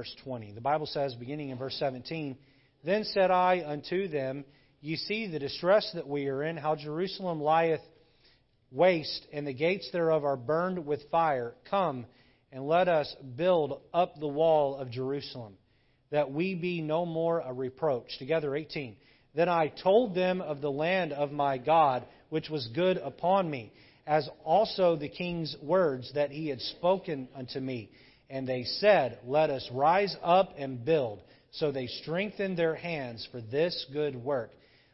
verse 20. The Bible says, beginning in verse 17, Then said I unto them, Ye see the distress that we are in, how Jerusalem lieth waste, and the gates thereof are burned with fire. Come, and let us build up the wall of Jerusalem, that we be no more a reproach. Together, 18. Then I told them of the land of my God, which was good upon me, as also the king's words that he had spoken unto me. And they said, Let us rise up and build. So they strengthened their hands for this good work.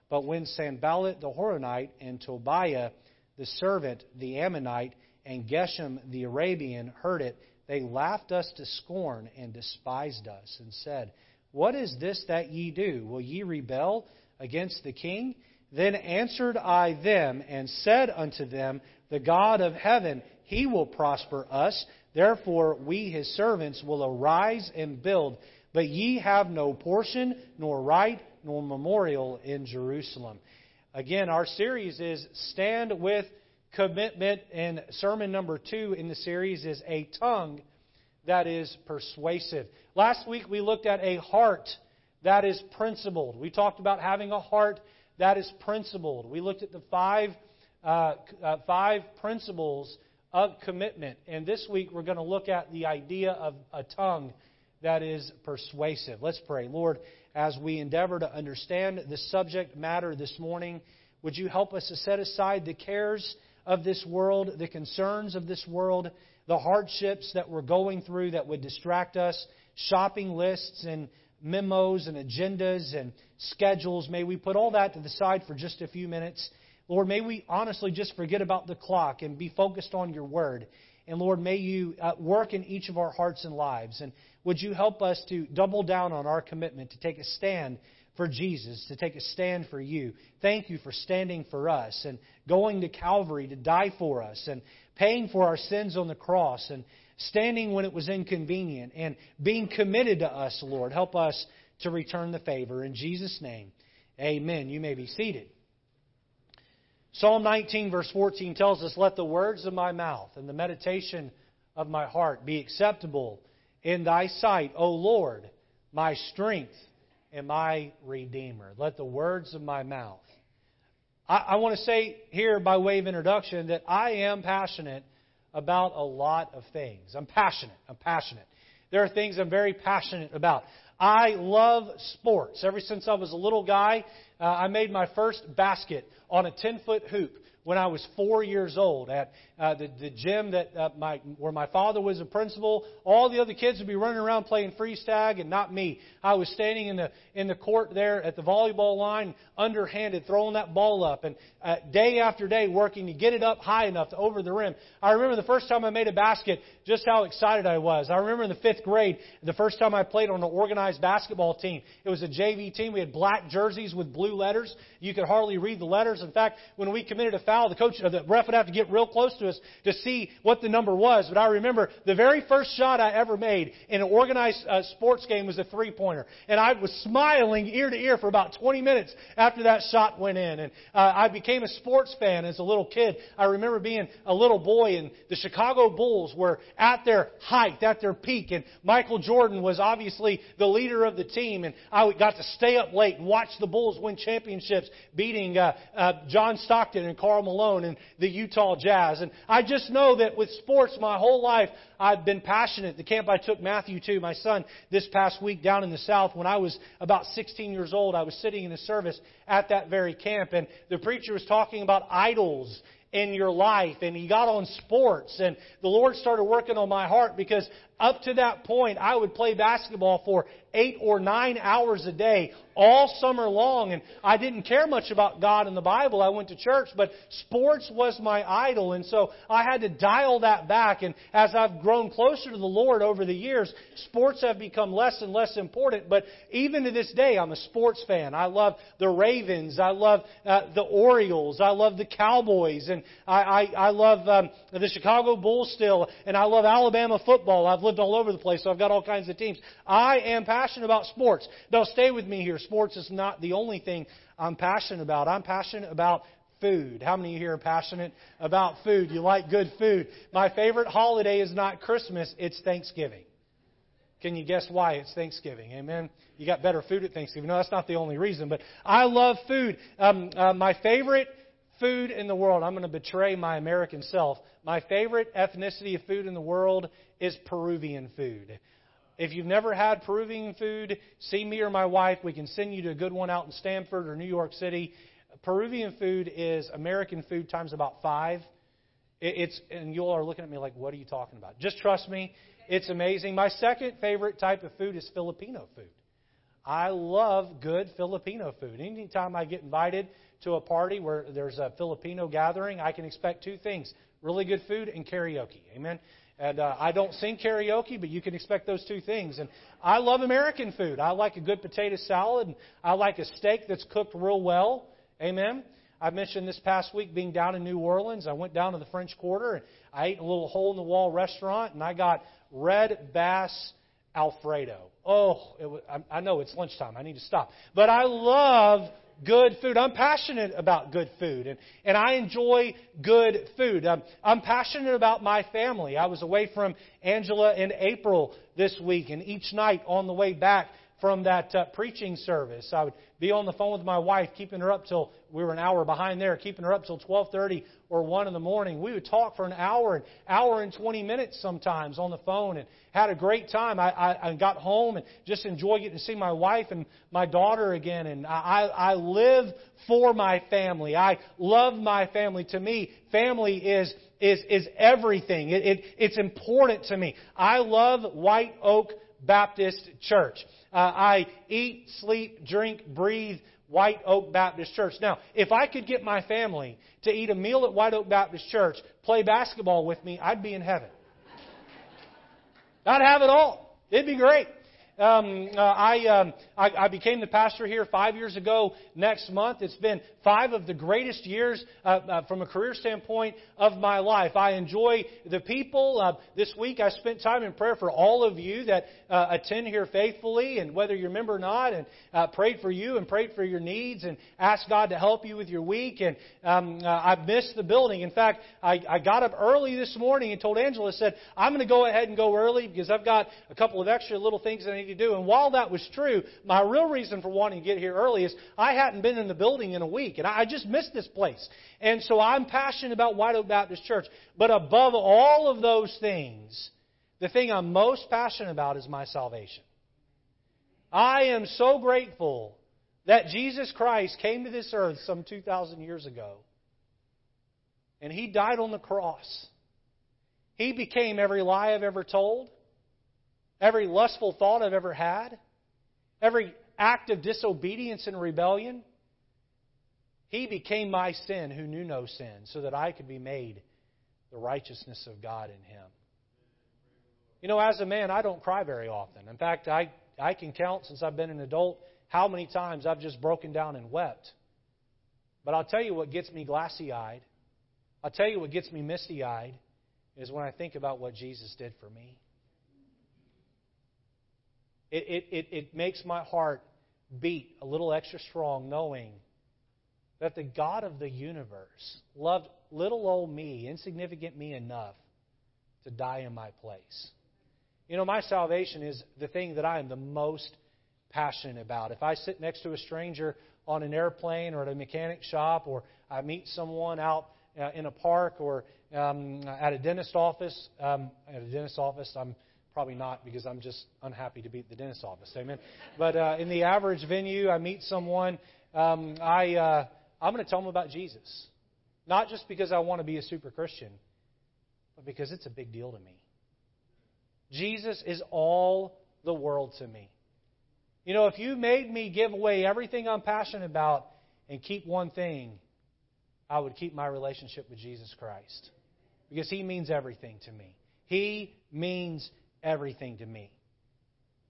But when Sanballat the Horonite and Tobiah the servant, the Ammonite, and Geshem the Arabian heard it, they laughed us to scorn and despised us, and said, What is this that ye do? Will ye rebel against the king? Then answered I them, and said unto them, The God of heaven, he will prosper us. Therefore we his servants will arise and build. But ye have no portion, nor right, nor memorial in Jerusalem. Again, our series is Stand with Commitment, and sermon number two in the series is A Tongue That Is Persuasive. Last week we looked at a heart that is principled. We talked about having a heart that is principled. We looked at the five, uh, uh, five principles of commitment. And this week we're going to look at the idea of a tongue that is persuasive. Let's pray. Lord, as we endeavor to understand the subject matter this morning, would you help us to set aside the cares of this world, the concerns of this world, the hardships that we're going through that would distract us, shopping lists and memos and agendas and schedules? May we put all that to the side for just a few minutes. Lord, may we honestly just forget about the clock and be focused on your word. And Lord, may you uh, work in each of our hearts and lives. And would you help us to double down on our commitment to take a stand for Jesus, to take a stand for you? Thank you for standing for us and going to Calvary to die for us and paying for our sins on the cross and standing when it was inconvenient and being committed to us, Lord. Help us to return the favor. In Jesus' name, amen. You may be seated. Psalm 19, verse 14 tells us, Let the words of my mouth and the meditation of my heart be acceptable in thy sight, O Lord, my strength and my redeemer. Let the words of my mouth. I, I want to say here, by way of introduction, that I am passionate about a lot of things. I'm passionate. I'm passionate. There are things I'm very passionate about. I love sports. Ever since I was a little guy, uh, I made my first basket on a 10 foot hoop when I was four years old at uh, the, the gym that uh, my, where my father was a principal. All the other kids would be running around playing freeze tag, and not me. I was standing in the in the court there at the volleyball line, underhanded, throwing that ball up, and uh, day after day working to get it up high enough to over the rim. I remember the first time I made a basket, just how excited I was. I remember in the fifth grade, the first time I played on an organized basketball team. It was a JV team. We had black jerseys with blue letters. You could hardly read the letters. In fact, when we committed a foul, the coach, the ref would have to get real close to us to see what the number was. But I remember the very first shot I ever made in an organized uh, sports game was a three pointer. And I was smiling ear to ear for about 20 minutes after that shot went in. And uh, I became a sports fan as a little kid. I remember being a little boy and the Chicago Bulls were at their height, at their peak. And Michael Jordan was obviously the leader of the team. And I got to stay up late and watch the Bulls win championships, beating uh, uh, John Stockton and Karl Malone and the Utah Jazz. And I just know that with sports my whole life, I've been passionate. The camp I took Matthew to, my son, this past week down in the South, when I was about 16 years old, I was sitting in a service at that very camp, and the preacher was talking about idols in your life, and he got on sports, and the Lord started working on my heart because up to that point, I would play basketball for eight or nine hours a day all summer long, and I didn't care much about God and the Bible. I went to church, but sports was my idol, and so I had to dial that back. And as I've grown closer to the Lord over the years, sports have become less and less important. But even to this day, I'm a sports fan. I love the Ravens. I love uh, the Orioles. I love the Cowboys, and I, I, I love um, the Chicago Bulls still, and I love Alabama football. I've lived all over the place, so I've got all kinds of teams. I am passionate about sports. Now, stay with me here. Sports is not the only thing I'm passionate about. I'm passionate about food. How many of you here are passionate about food? You like good food. My favorite holiday is not Christmas, it's Thanksgiving. Can you guess why it's Thanksgiving? Amen. You got better food at Thanksgiving. No, that's not the only reason, but I love food. Um, uh, my favorite food in the world, I'm going to betray my American self. My favorite ethnicity of food in the world is Peruvian food. If you've never had Peruvian food, see me or my wife. We can send you to a good one out in Stamford or New York City. Peruvian food is American food times about five. It's and you all are looking at me like, what are you talking about? Just trust me, it's amazing. My second favorite type of food is Filipino food. I love good Filipino food. Anytime I get invited to a party where there's a Filipino gathering, I can expect two things: really good food and karaoke. Amen. And uh, I don't sing karaoke, but you can expect those two things. And I love American food. I like a good potato salad. And I like a steak that's cooked real well. Amen. I mentioned this past week being down in New Orleans. I went down to the French Quarter and I ate a little hole in the wall restaurant and I got red bass Alfredo. Oh, was, I, I know it's lunchtime. I need to stop. But I love good food. I'm passionate about good food, and, and I enjoy good food. I'm, I'm passionate about my family. I was away from Angela in April this week, and each night on the way back from that uh, preaching service, I would be on the phone with my wife, keeping her up till we were an hour behind there, keeping her up till 12:30 or 1 in the morning. We would talk for an hour, an hour and 20 minutes sometimes on the phone, and had a great time. I, I, I got home and just enjoyed getting to see my wife and my daughter again. And I, I live for my family. I love my family. To me, family is is is everything. It, it it's important to me. I love White Oak Baptist Church. Uh, I eat, sleep, drink, breathe White Oak Baptist Church. Now, if I could get my family to eat a meal at White Oak Baptist Church, play basketball with me, I'd be in heaven. I'd have it all. It'd be great. Um, uh, I, um, I, I became the pastor here five years ago next month. It's been five of the greatest years uh, uh, from a career standpoint of my life. I enjoy the people. Uh, this week I spent time in prayer for all of you that uh, attend here faithfully, and whether you're a member or not, and uh, prayed for you and prayed for your needs and asked God to help you with your week. And um, I missed the building. In fact, I, I got up early this morning and told Angela, said, I'm going to go ahead and go early because I've got a couple of extra little things that I need to do. And while that was true, my real reason for wanting to get here early is I hadn't been in the building in a week, and I just missed this place. And so I'm passionate about White Oak Baptist Church. But above all of those things, the thing I'm most passionate about is my salvation. I am so grateful that Jesus Christ came to this earth some 2,000 years ago. And He died on the cross. He became every lie I've ever told every lustful thought I've ever had, every act of disobedience and rebellion. He became my sin who knew no sin, so that I could be made the righteousness of God in Him. You know, as a man, I don't cry very often. In fact, I, I can count since I've been an adult how many times I've just broken down and wept. But I'll tell you what gets me glassy eyed. I'll tell you what gets me misty eyed is when I think about what Jesus did for me. It, it, it, makes my heart beat a little extra strong knowing that the God of the universe loved little old me, insignificant me enough to die in my place. You know, my salvation is the thing that I am the most passionate about. If I sit next to a stranger on an airplane or at a mechanic shop, or I meet someone out uh, in a park or um, at a dentist office, um, at a dentist office, I'm Probably not because I'm just unhappy to be at the dentist office. Amen. But uh, in the average venue, I meet someone. Um, I uh, I'm going to tell them about Jesus, not just because I want to be a super Christian, but because it's a big deal to me. Jesus is all the world to me. You know, if you made me give away everything I'm passionate about and keep one thing, I would keep my relationship with Jesus Christ. Because He means everything to me. He means everything to me.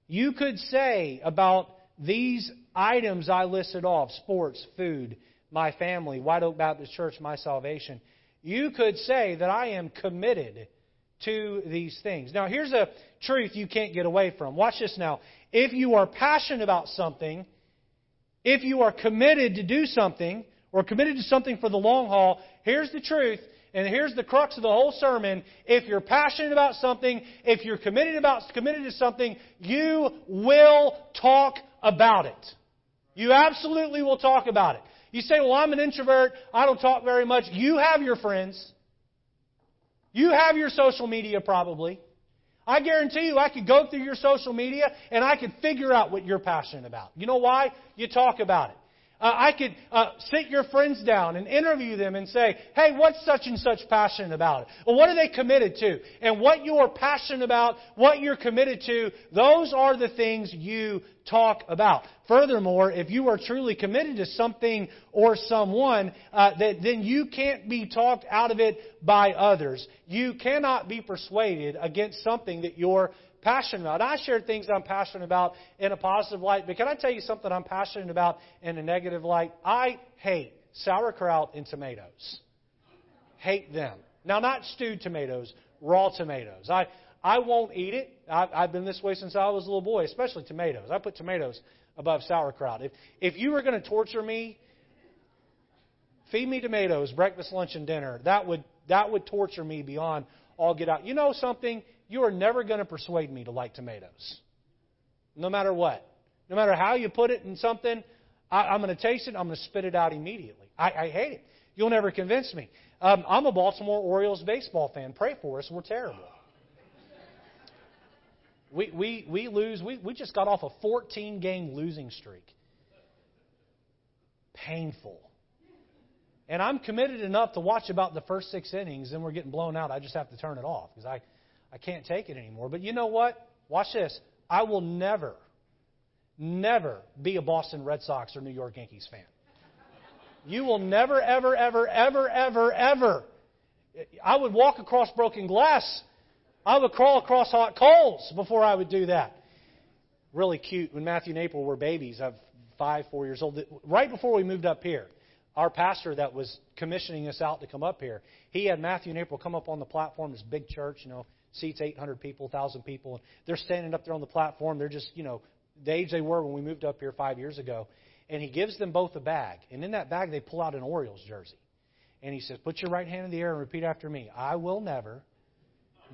You could say about these items I listed off sports, food, my family, White Oak Baptist Church, my salvation. You could say that I am committed to these things. Now, here's a truth you can't get away from. Watch this now. If you are passionate about something, if you are committed to do something, or committed to something for the long haul, here's the truth and here's the crux of the whole sermon, if you're passionate about something, if you're committed about committed to something, you will talk about it. You absolutely will talk about it. You say, "Well, I'm an introvert. I don't talk very much." You have your friends. You have your social media probably. I guarantee you I could go through your social media and I could figure out what you're passionate about. You know why? You talk about it. Uh, I could uh, sit your friends down and interview them and say, hey, what's such and such passionate about? Well, what are they committed to? And what you're passionate about, what you're committed to, those are the things you talk about. Furthermore, if you are truly committed to something or someone, uh, that, then you can't be talked out of it by others. You cannot be persuaded against something that you're passionate about. I share things I'm passionate about in a positive light, but can I tell you something I'm passionate about in a negative light? I hate sauerkraut and tomatoes. Hate them. Now, not stewed tomatoes, raw tomatoes. I, I won't eat it. I've, I've been this way since I was a little boy, especially tomatoes. I put tomatoes above sauerkraut. If, if you were going to torture me, feed me tomatoes, breakfast, lunch, and dinner, that would, that would torture me beyond all get out. You know something? You are never going to persuade me to like tomatoes. No matter what. No matter how you put it in something, I, am going to taste it, I'm going to spit it out immediately. I, I hate it. You'll never convince me. Um, I'm a Baltimore Orioles baseball fan. Pray for us. We're terrible. We, we, we lose. We, we just got off a 14 game losing streak. Painful. And I'm committed enough to watch about the first six innings, and we're getting blown out. I just have to turn it off because I, I can't take it anymore. But you know what? Watch this. I will never, never be a Boston Red Sox or New York Yankees fan. You will never, ever, ever, ever, ever, ever. I would walk across broken glass. I would crawl across hot coals before I would do that. Really cute. When Matthew and April were babies, I'm five, four years old. Right before we moved up here, our pastor that was commissioning us out to come up here, he had Matthew and April come up on the platform, this big church, you know, seats 800 people, 1,000 people. And they're standing up there on the platform. They're just, you know, the age they were when we moved up here five years ago. And he gives them both a bag. And in that bag, they pull out an Orioles jersey. And he says, Put your right hand in the air and repeat after me I will never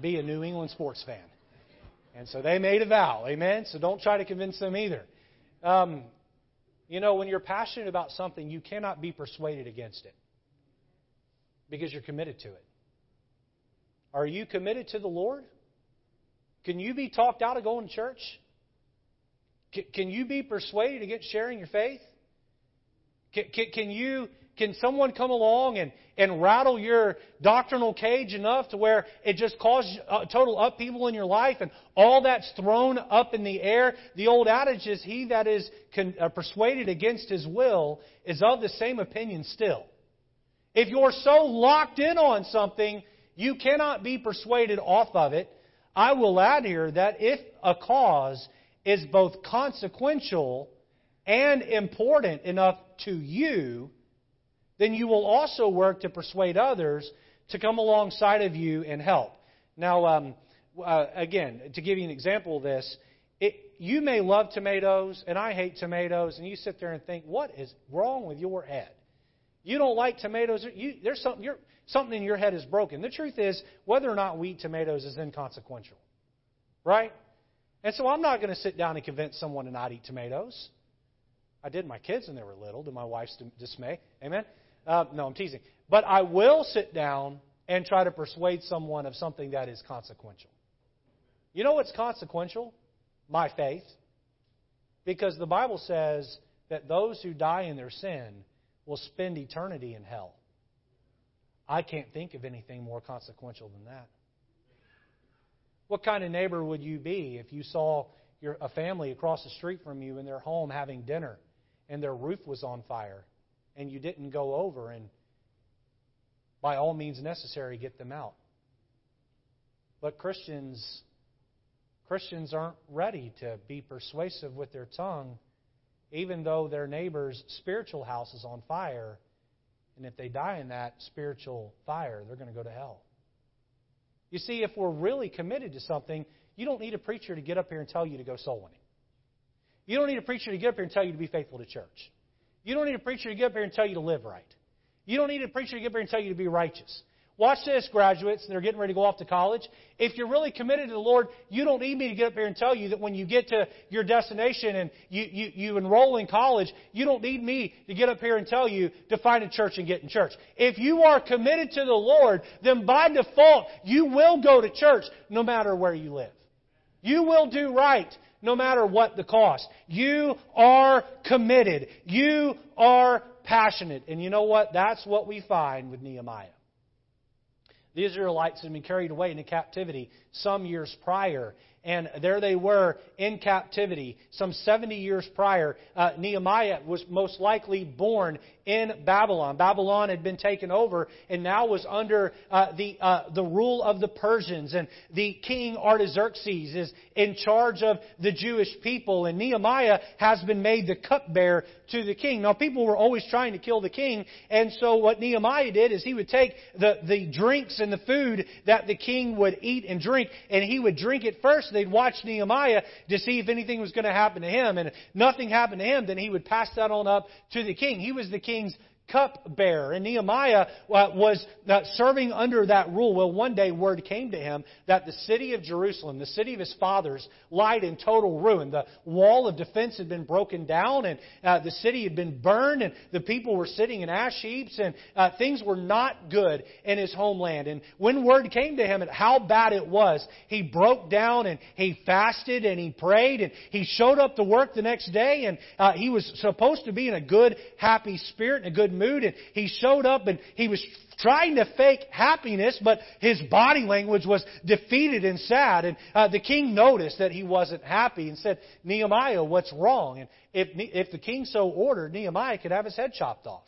be a New England sports fan. And so they made a vow. Amen? So don't try to convince them either. Um, you know, when you're passionate about something, you cannot be persuaded against it because you're committed to it. Are you committed to the Lord? Can you be talked out of going to church? Can you be persuaded against sharing your faith? Can, you can someone come along and, and rattle your doctrinal cage enough to where it just causes total upheaval in your life and all that's thrown up in the air? The old adage is, He that is con, uh, persuaded against his will is of the same opinion still. If you're so locked in on something you cannot be persuaded off of it. I will add here that if a cause is both consequential and important enough to you, then you will also work to persuade others to come alongside of you and help. Now, um, uh, again, to give you an example of this, it, you may love tomatoes, and I hate tomatoes, and you sit there and think, what is wrong with your head? You don't like tomatoes. You, there's something. You're, something in your head is broken. The truth is, whether or not we eat tomatoes is inconsequential. Right? And so I'm not going to sit down and convince someone to not eat tomatoes. I did my kids when they were little, to my wife's dismay. Amen? Uh, no, I'm teasing. But I will sit down and try to persuade someone of something that is consequential. You know what's consequential? My faith. Because the Bible says that those who die in their sin will spend eternity in hell. I can't think of anything more consequential than that. What kind of neighbor would you be if you saw your, a family across the street from you in their home having dinner and their roof was on fire and you didn't go over and, by all means necessary, get them out? But Christians, Christians aren't ready to be persuasive with their tongue, even though their neighbor's spiritual house is on fire and if they die in that spiritual fire, they're going to go to hell. You see, if we're really committed to something, you don't need a preacher to get up here and tell you to go soul winning. You don't need a preacher to get up here and tell you to be faithful to church. You don't need a preacher to get up here and tell you to live right. You don't need a preacher to get up here and tell you to be righteous. Watch this, graduates that are getting ready to go off to college. If you're really committed to the Lord, you don't need me to get up here and tell you that when you get to your destination and you, you, you enroll in college, you don't need me to get up here and tell you to find a church and get in church. If you are committed to the Lord, then by default, you will go to church no matter where you live. You will do right no matter what the cost. You are committed. You are passionate. And you know what? That's what we find with Nehemiah. The Israelites had been carried away into captivity some years prior, and there they were in captivity some 70 years prior. Uh, Nehemiah was most likely born in Babylon. Babylon had been taken over and now was under uh, the, uh, the rule of the Persians. And the king Artaxerxes is in charge of the Jewish people. And Nehemiah has been made the cupbearer to the king. Now, people were always trying to kill the king. And so, what Nehemiah did is he would take the, the drinks and the food that the king would eat and drink, and he would drink it first. They'd watch Nehemiah to see if anything was going to happen to him. And if nothing happened to him, then he would pass that on up to the king. He was the king's cupbearer. And Nehemiah uh, was uh, serving under that rule. Well, one day word came to him that the city of Jerusalem, the city of his fathers, lied in total ruin. The wall of defense had been broken down, and uh, the city had been burned, and the people were sitting in ash heaps, and things were not good in his homeland. And when word came to him how bad it was, he broke down and he fasted and he prayed, and he showed up to work the next day, and he was supposed to be in a good, happy spirit and a good mood, and he showed up and he was trying to fake happiness, but his body language was defeated and sad. And uh, the king noticed that he wasn't happy and said, Nehemiah, what's wrong? And if, if the king so ordered, Nehemiah could have his head chopped off.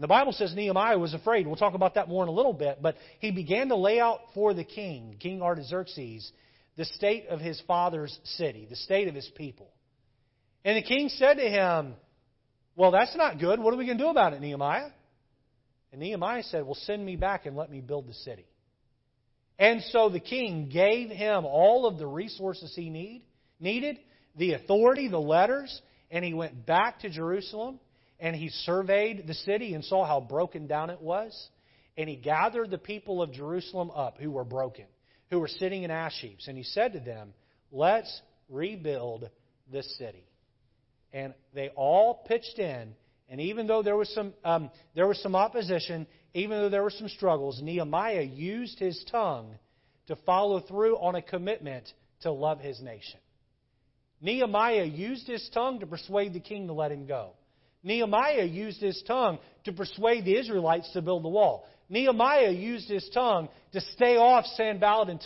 The Bible says Nehemiah was afraid. We'll talk about that more in a little bit. But he began to lay out for the king, King Artaxerxes, the state of his father's city, the state of his people. And the king said to him, Well, that's not good. What are we going to do about it, Nehemiah? And Nehemiah said, Well, send me back and let me build the city. And so the king gave him all of the resources he need, needed, the authority, the letters, and he went back to Jerusalem and he surveyed the city and saw how broken down it was. And he gathered the people of Jerusalem up who were broken, who were sitting in ash heaps. And he said to them, Let's rebuild this city. And they all pitched in and even though there was some, um, there was some opposition, even though there were some struggles, Nehemiah used his tongue to follow through on a commitment to love his nation. Nehemiah used his tongue to persuade the king to let him go. Nehemiah used his tongue to persuade the Israelites to build the wall. Nehemiah used his tongue to stay off Sanballat and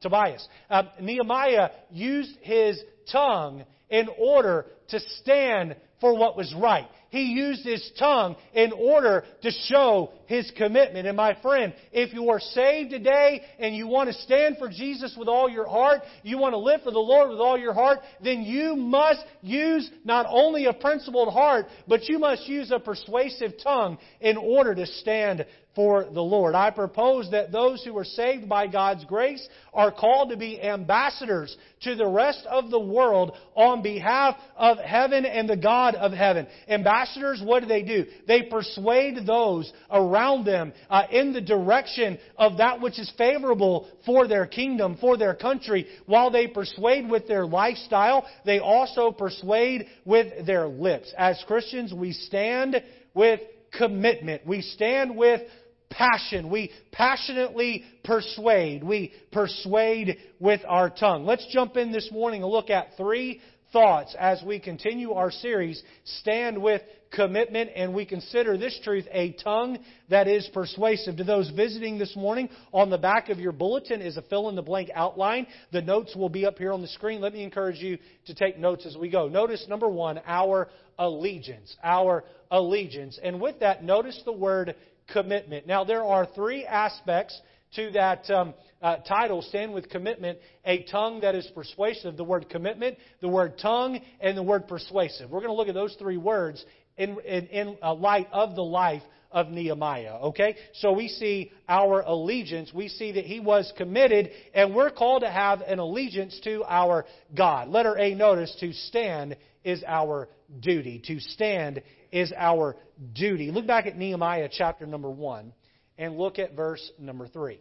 Tobias. Uh, Nehemiah used his tongue in order to stand for what was right. He used his tongue in order to show his commitment. And my friend, if you are saved today and you want to stand for Jesus with all your heart, you want to live for the Lord with all your heart, then you must use not only a principled heart, but you must use a persuasive tongue in order to stand for the Lord. I propose that those who are saved by God's grace are called to be ambassadors to the rest of the world on behalf of heaven and the God of heaven. Ambassadors, what do they do? They persuade those around them uh, in the direction of that which is favorable for their kingdom, for their country. While they persuade with their lifestyle, they also persuade with their lips. As Christians, we stand with commitment. We stand with passion. We passionately persuade. We persuade with our tongue. Let's jump in this morning and look at three thoughts as we continue our series, Stand with Commitment, and we consider this truth a tongue that is persuasive. To those visiting this morning, on the back of your bulletin is a fill in the blank outline. The notes will be up here on the screen. Let me encourage you to take notes as we go. Notice number one, our allegiance. Our allegiance. And with that, notice the word commitment. Now, there are three aspects to that um, uh, title, Stand with Commitment, a tongue that is persuasive. The word commitment, the word tongue, and the word persuasive. We're going to look at those three words in, in, in light of the life of Nehemiah. Okay? So we see our allegiance. We see that he was committed, and we're called to have an allegiance to our God. Letter A, notice, to stand is our duty. To stand is our duty. Look back at Nehemiah chapter number 1. and look at verse number 3.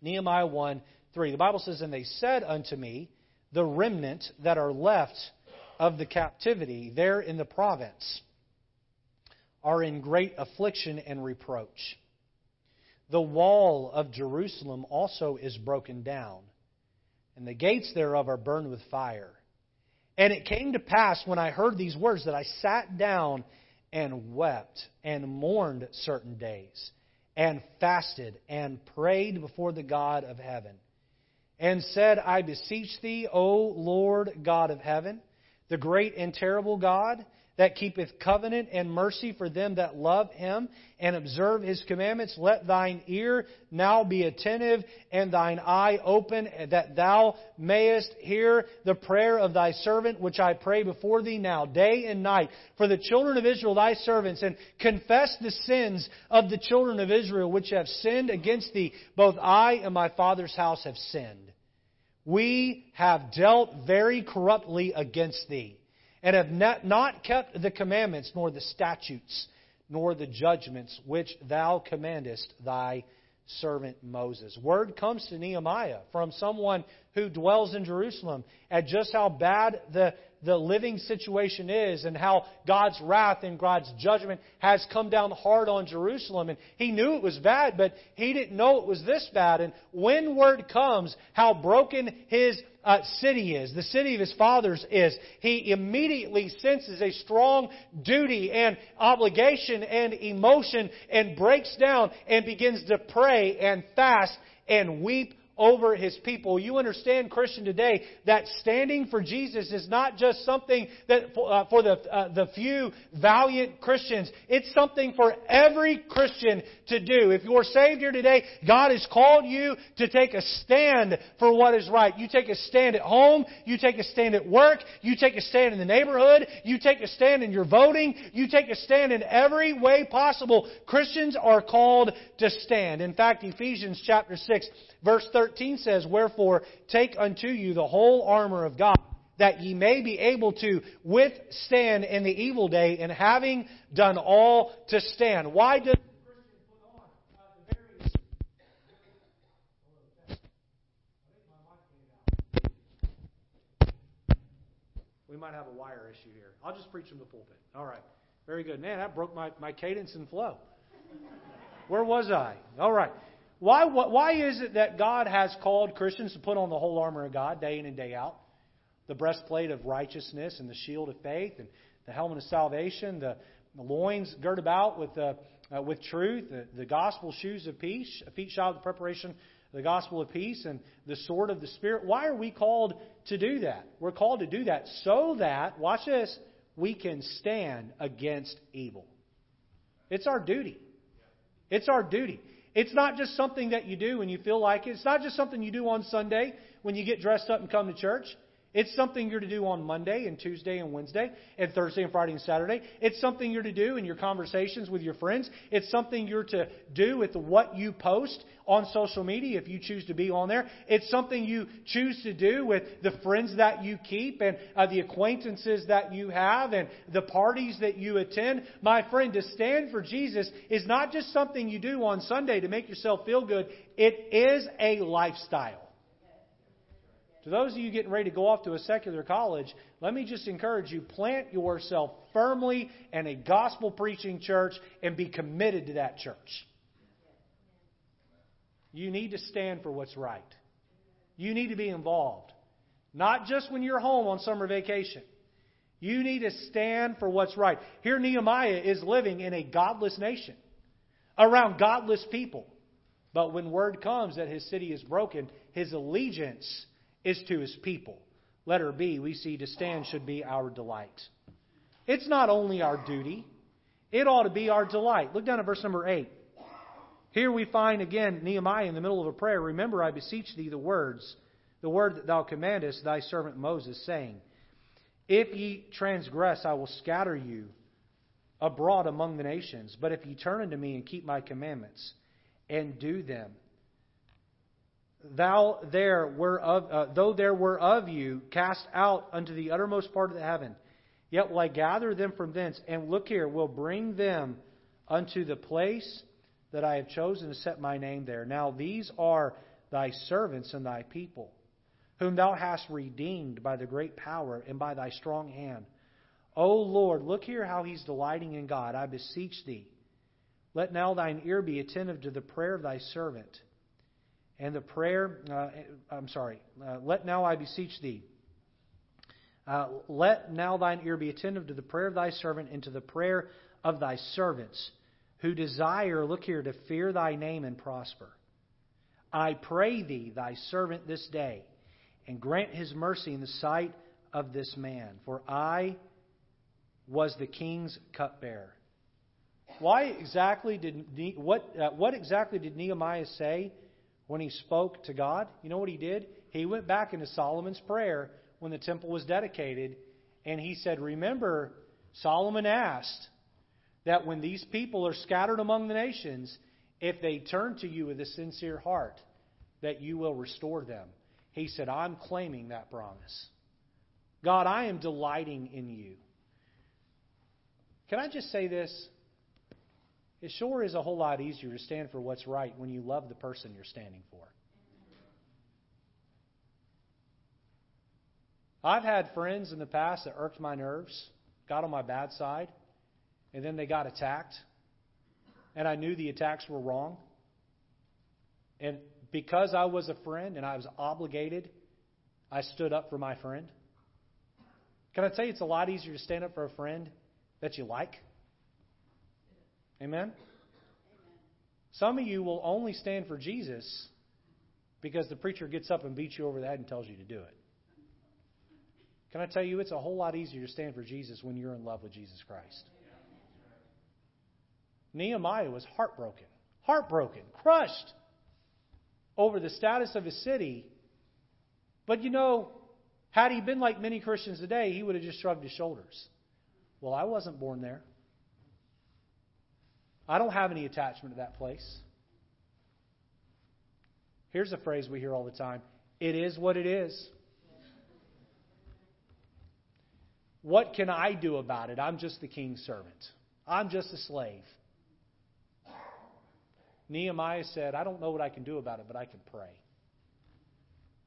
Nehemiah 1 3. The Bible says, And they said unto me, The remnant that are left of the captivity there in the province are in great affliction and reproach. The wall of Jerusalem also is broken down, and the gates thereof are burned with fire. And it came to pass when I heard these words that I sat down and wept and mourned certain days and fasted and prayed before the God of heaven and said, I beseech thee, O Lord God of heaven, the great and terrible God, that keepeth covenant and mercy for them that love him and observe his commandments. Let thine ear now be attentive and thine eye open, that thou mayest hear the prayer of thy servant, which I pray before thee now, day and night, for the children of Israel, thy servants, and confess the sins of the children of Israel, which have sinned against thee. Both I and my father's house have sinned. We have dealt very corruptly against thee and have not kept the commandments, nor the statutes, nor the judgments which thou commandest thy servant Moses. Word comes to Nehemiah from someone who dwells in Jerusalem at just how bad the, the living situation is and how God's wrath and God's judgment has come down hard on Jerusalem. And he knew it was bad, but he didn't know it was this bad. And when word comes how broken his uh, city is, the city of his fathers is, he immediately senses a strong duty and obligation and emotion and breaks down and begins to pray and fast and weep over his people. You understand, Christian, today that standing for Jesus is not just something that for, uh, for the, uh, the few valiant Christians. It's something for every Christian to do. If you're saved here today, God has called you to take a stand for what is right. You take a stand at home. You take a stand at work. You take a stand in the neighborhood. You take a stand in your voting. You take a stand in every way possible. Christians are called to stand. In fact, Ephesians chapter 6 Verse 13 says, Wherefore take unto you the whole armor of God, that ye may be able to withstand in the evil day, and having done all to stand. Why does We might have a wire issue here. I'll just preach from the pulpit. All right. Very good. Man, that broke my, my cadence and flow. Where was I? All right. Why, why is it that God has called Christians to put on the whole armor of God day in and day out? The breastplate of righteousness and the shield of faith and the helmet of salvation, the, the loins girt about with, uh, uh, with truth, the, the gospel shoes of peace, a feet shod with preparation of the gospel of peace, and the sword of the Spirit. Why are we called to do that? We're called to do that so that, watch this, we can stand against evil. It's our duty. It's our duty. It's not just something that you do when you feel like it. It's not just something you do on Sunday when you get dressed up and come to church. It's something you're to do on Monday and Tuesday and Wednesday and Thursday and Friday and Saturday. It's something you're to do in your conversations with your friends. It's something you're to do with what you post on social media if you choose to be on there. It's something you choose to do with the friends that you keep and uh, the acquaintances that you have and the parties that you attend. My friend, to stand for Jesus is not just something you do on Sunday to make yourself feel good. It is a lifestyle. To those of you getting ready to go off to a secular college, let me just encourage you plant yourself firmly in a gospel preaching church and be committed to that church. You need to stand for what's right. You need to be involved. Not just when you're home on summer vacation. You need to stand for what's right. Here, Nehemiah is living in a godless nation, around godless people. But when word comes that his city is broken, his allegiance is to his people. Letter B, we see to stand should be our delight. It's not only our duty, it ought to be our delight. Look down at verse number 8. Here we find again Nehemiah in the middle of a prayer. Remember, I beseech thee the words, the word that thou commandest thy servant Moses, saying, If ye transgress, I will scatter you abroad among the nations. But if ye turn unto me and keep my commandments and do them, thou there were of, uh, though there were of you cast out unto the uttermost part of the heaven, yet will I gather them from thence, and look here, will bring them unto the place that I have chosen to set my name there. Now these are thy servants and thy people, whom thou hast redeemed by the great power and by thy strong hand. O Lord, look here how he's delighting in God. I beseech thee. Let now thine ear be attentive to the prayer of thy servant. And the prayer, uh, I'm sorry, uh, let now I beseech thee. Uh, let now thine ear be attentive to the prayer of thy servant and to the prayer of thy servants who desire, look here, to fear thy name and prosper. I pray thee, thy servant, this day, and grant his mercy in the sight of this man, for I was the king's cupbearer. Why exactly did what uh, what exactly did Nehemiah say when he spoke to God? You know what he did? He went back into Solomon's prayer when the temple was dedicated, and he said, "Remember, Solomon asked that when these people are scattered among the nations, if they turn to you with a sincere heart, that you will restore them." He said, "I'm claiming that promise." God, I am delighting in you. Can I just say this? It sure is a whole lot easier to stand for what's right when you love the person you're standing for. I've had friends in the past that irked my nerves, got on my bad side, and then they got attacked. And I knew the attacks were wrong. And because I was a friend and I was obligated, I stood up for my friend. Can I tell you it's a lot easier to stand up for a friend that you like? Amen? Some of you will only stand for Jesus because the preacher gets up and beats you over the head and tells you to do it. Can I tell you, it's a whole lot easier to stand for Jesus when you're in love with Jesus Christ. Nehemiah was heartbroken, heartbroken, crushed over the status of his city. But you know, had he been like many Christians today, he would have just shrugged his shoulders. Well, I wasn't born there. I don't have any attachment to that place. Here's a phrase we hear all the time it is what it is. What can I do about it? I'm just the king's servant. I'm just a slave. Nehemiah said, I don't know what I can do about it, but I can pray.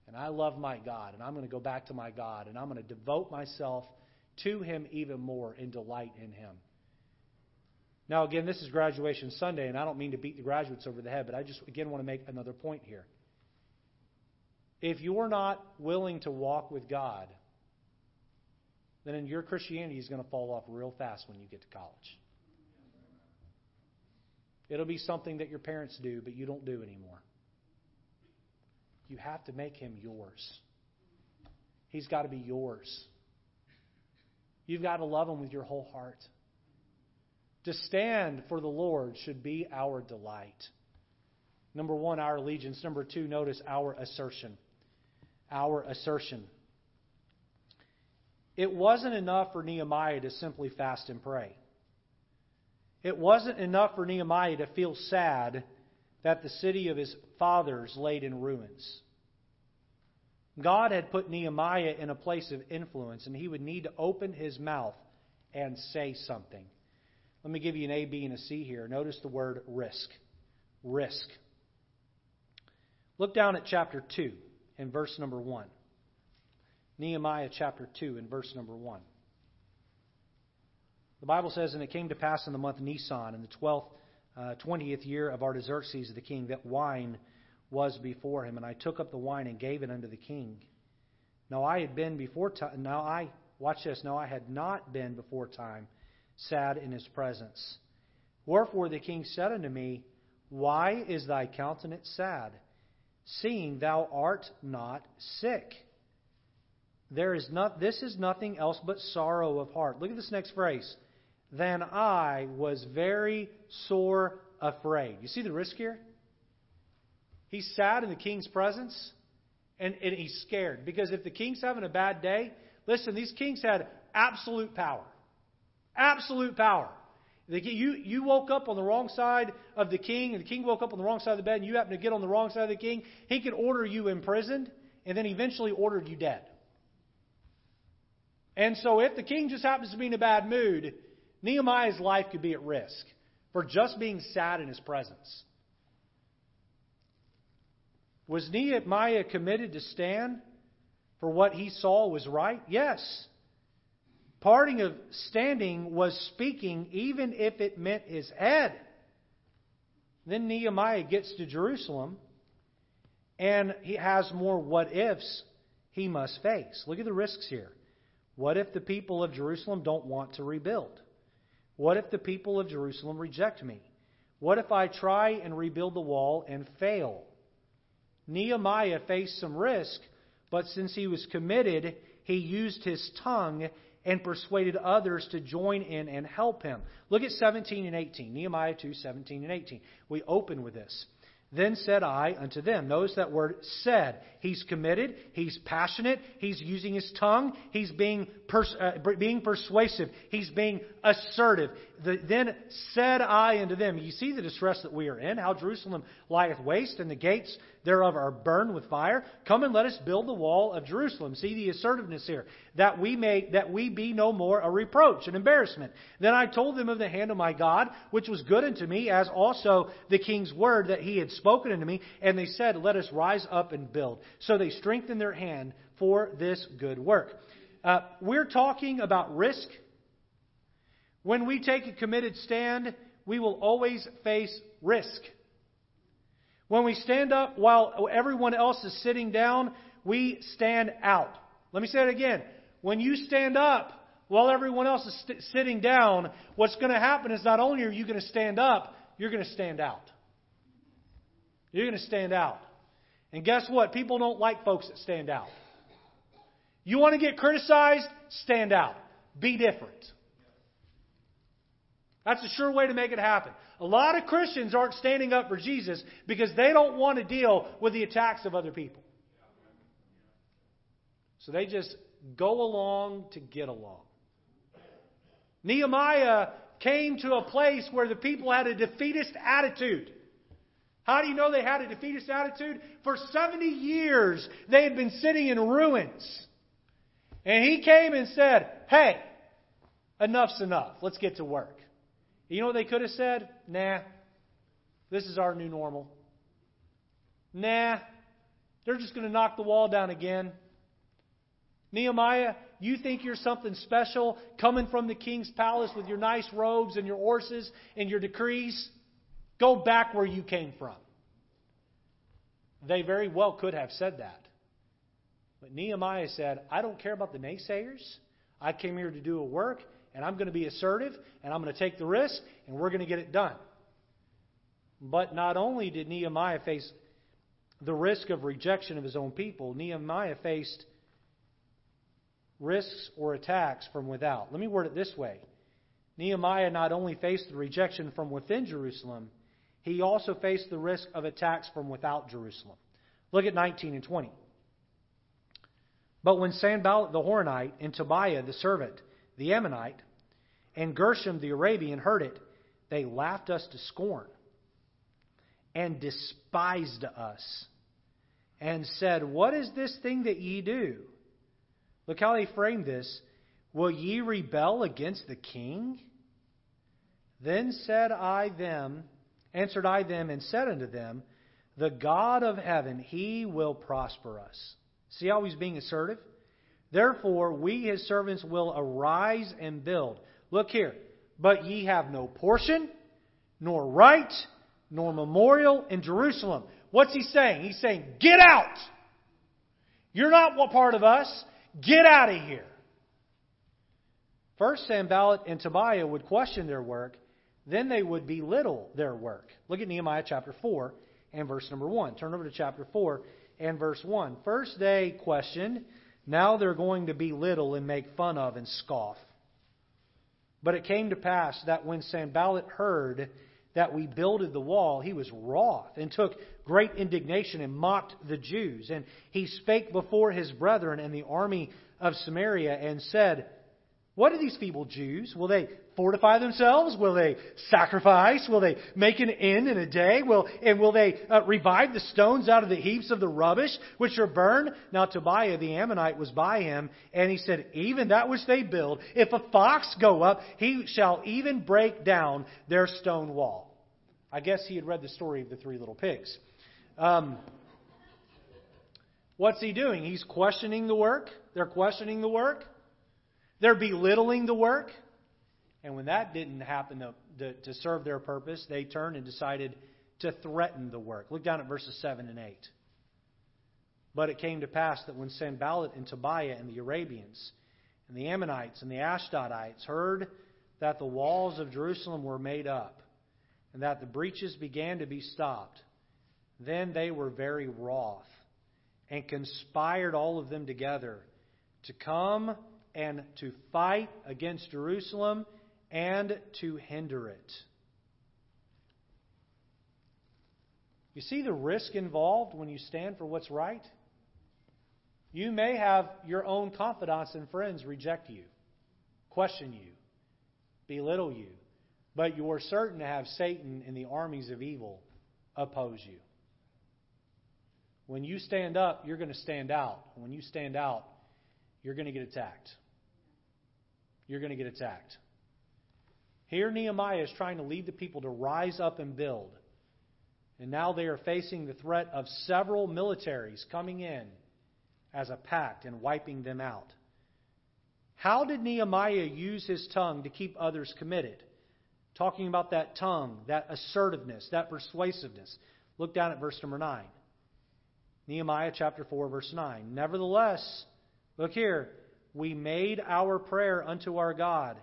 And I love my God, and I'm going to go back to my God, and I'm going to devote myself to Him even more and delight in Him. Now, again, this is graduation Sunday, and I don't mean to beat the graduates over the head, but I just, again, want to make another point here. If you're not willing to walk with God, then your Christianity is going to fall off real fast when you get to college. It'll be something that your parents do, but you don't do anymore. You have to make him yours. He's got to be yours. You've got to love him with your whole heart. To stand for the Lord should be our delight. Number one, our allegiance. Number two, notice our assertion. Our assertion. It wasn't enough for Nehemiah to simply fast and pray. It wasn't enough for Nehemiah to feel sad that the city of his fathers laid in ruins. God had put Nehemiah in a place of influence, and he would need to open his mouth and say something. Let me give you an A, B, and a C here. Notice the word risk. Risk. Look down at chapter 2 and verse number 1. Nehemiah chapter 2 and verse number 1. The Bible says, And it came to pass in the month Nisan, in the twelfth, uh, twentieth year of Artaxerxes the king, that wine was before him. And I took up the wine and gave it unto the king. Now I had been before time. Now I, watch this, now I had not been before time sad in his presence. Wherefore the king said unto me, Why is thy countenance sad, seeing thou art not sick? There is not this is nothing else but sorrow of heart. Look at this next phrase. Then I was very sore afraid. You see the risk here? He's sad in the king's presence, and, and he's scared. Because if the king's having a bad day, listen, these kings had absolute power. Absolute power. You, you woke up on the wrong side of the king, and the king woke up on the wrong side of the bed, and you happen to get on the wrong side of the king, he could order you imprisoned and then eventually ordered you dead. And so if the king just happens to be in a bad mood, Nehemiah's life could be at risk. for just being sad in his presence. Was Nehemiah committed to stand for what he saw was right? Yes. Parting of standing was speaking, even if it meant his head. Then Nehemiah gets to Jerusalem, and he has more what ifs he must face. Look at the risks here. What if the people of Jerusalem don't want to rebuild? What if the people of Jerusalem reject me? What if I try and rebuild the wall and fail? Nehemiah faced some risk, but since he was committed, he used his tongue and persuaded others to join in and help him. Look at 17 and 18. Nehemiah 2, 17 and 18. We open with this. Then said I unto them. Notice that word said. He's committed. He's passionate. He's using his tongue. He's being, pers- uh, being persuasive. He's being assertive. The, then said I unto them. You see the distress that we are in, how Jerusalem lieth waste, and the gates thereof are burned with fire. Come and let us build the wall of Jerusalem. See the assertiveness here. That we may, that we be no more a reproach, an embarrassment. Then I told them of the hand of my God, which was good unto me, as also the king's word that he had spoken unto me. And they said, Let us rise up and build. So they strengthened their hand for this good work. Uh, we're talking about risk. When we take a committed stand, we will always face risk. When we stand up while everyone else is sitting down, we stand out. Let me say it again. When you stand up while everyone else is st- sitting down, what's going to happen is not only are you going to stand up, you're going to stand out. You're going to stand out. And guess what? People don't like folks that stand out. You want to get criticized? Stand out. Be different. That's a sure way to make it happen. A lot of Christians aren't standing up for Jesus because they don't want to deal with the attacks of other people. So they just go along to get along. Nehemiah came to a place where the people had a defeatist attitude. How do you know they had a defeatist attitude? For 70 years, they had been sitting in ruins. And he came and said, Hey, enough's enough. Let's get to work. You know what they could have said? Nah, this is our new normal. Nah, they're just going to knock the wall down again. Nehemiah, you think you're something special coming from the king's palace with your nice robes and your horses and your decrees? Go back where you came from. They very well could have said that. But Nehemiah said, I don't care about the naysayers. I came here to do a work, and I'm going to be assertive, and I'm going to take the risk, and we're going to get it done. But not only did Nehemiah face the risk of rejection of his own people, Nehemiah faced risks or attacks from without. Let me word it this way Nehemiah not only faced the rejection from within Jerusalem, he also faced the risk of attacks from without Jerusalem. Look at 19 and 20. But when Sanballat the Horonite and Tobiah the servant, the Ammonite, and Geshem the Arabian heard it, they laughed us to scorn and despised us and said, What is this thing that ye do? Look how they framed this. Will ye rebel against the king? Then said I them, answered I them, and said unto them, The God of heaven, he will prosper us. See how he's being assertive? Therefore, we his servants will arise and build. Look here. But ye have no portion, nor right, nor memorial in Jerusalem. What's he saying? He's saying, Get out! You're not what part of us. Get out of here. First, Sanballat and Tobiah would question their work, then they would belittle their work. Look at Nehemiah chapter 4 and verse number 1. Turn over to chapter 4 and verse 1. First, they questioned. Now they're going to belittle and make fun of and scoff. But it came to pass that when Sanballat heard that we builded the wall, he was wroth and took great indignation and mocked the Jews. And he spake before his brethren and the army of Samaria and said, What are these feeble Jews? Will they fortify themselves? Will they sacrifice? Will they make an end in a day? Will, and will they uh, revive the stones out of the heaps of the rubbish which are burned? Now Tobiah the Ammonite was by him, and he said, Even that which they build, if a fox go up, he shall even break down their stone wall. I guess he had read the story of the three little pigs. Um, what's he doing? He's questioning the work. They're questioning the work. They're belittling the work. And when that didn't happen to, to, to, serve their purpose, they turned and decided to threaten the work. Look down at verses 7 and 8. But it came to pass that when Sanballat and Tobiah and the Arabians and the Ammonites and the Ashdodites heard that the walls of Jerusalem were made up and that the breaches began to be stopped, then they were very wroth and conspired all of them together to come and to fight against Jerusalem and to hinder it. You see the risk involved when you stand for what's right? You may have your own confidants and friends reject you, question you, belittle you, but you're certain to have Satan and the armies of evil oppose you. When you stand up, you're going to stand out. When you stand out, you're going to get attacked you're going to get attacked. Here, Nehemiah is trying to lead the people to rise up and build. And now they are facing the threat of several militaries coming in as a pact and wiping them out. How did Nehemiah use his tongue to keep others committed? Talking about that tongue, that assertiveness, that persuasiveness. Look down at verse number 9. Nehemiah chapter 4, verse 9. Nevertheless, look here, we made our prayer unto our God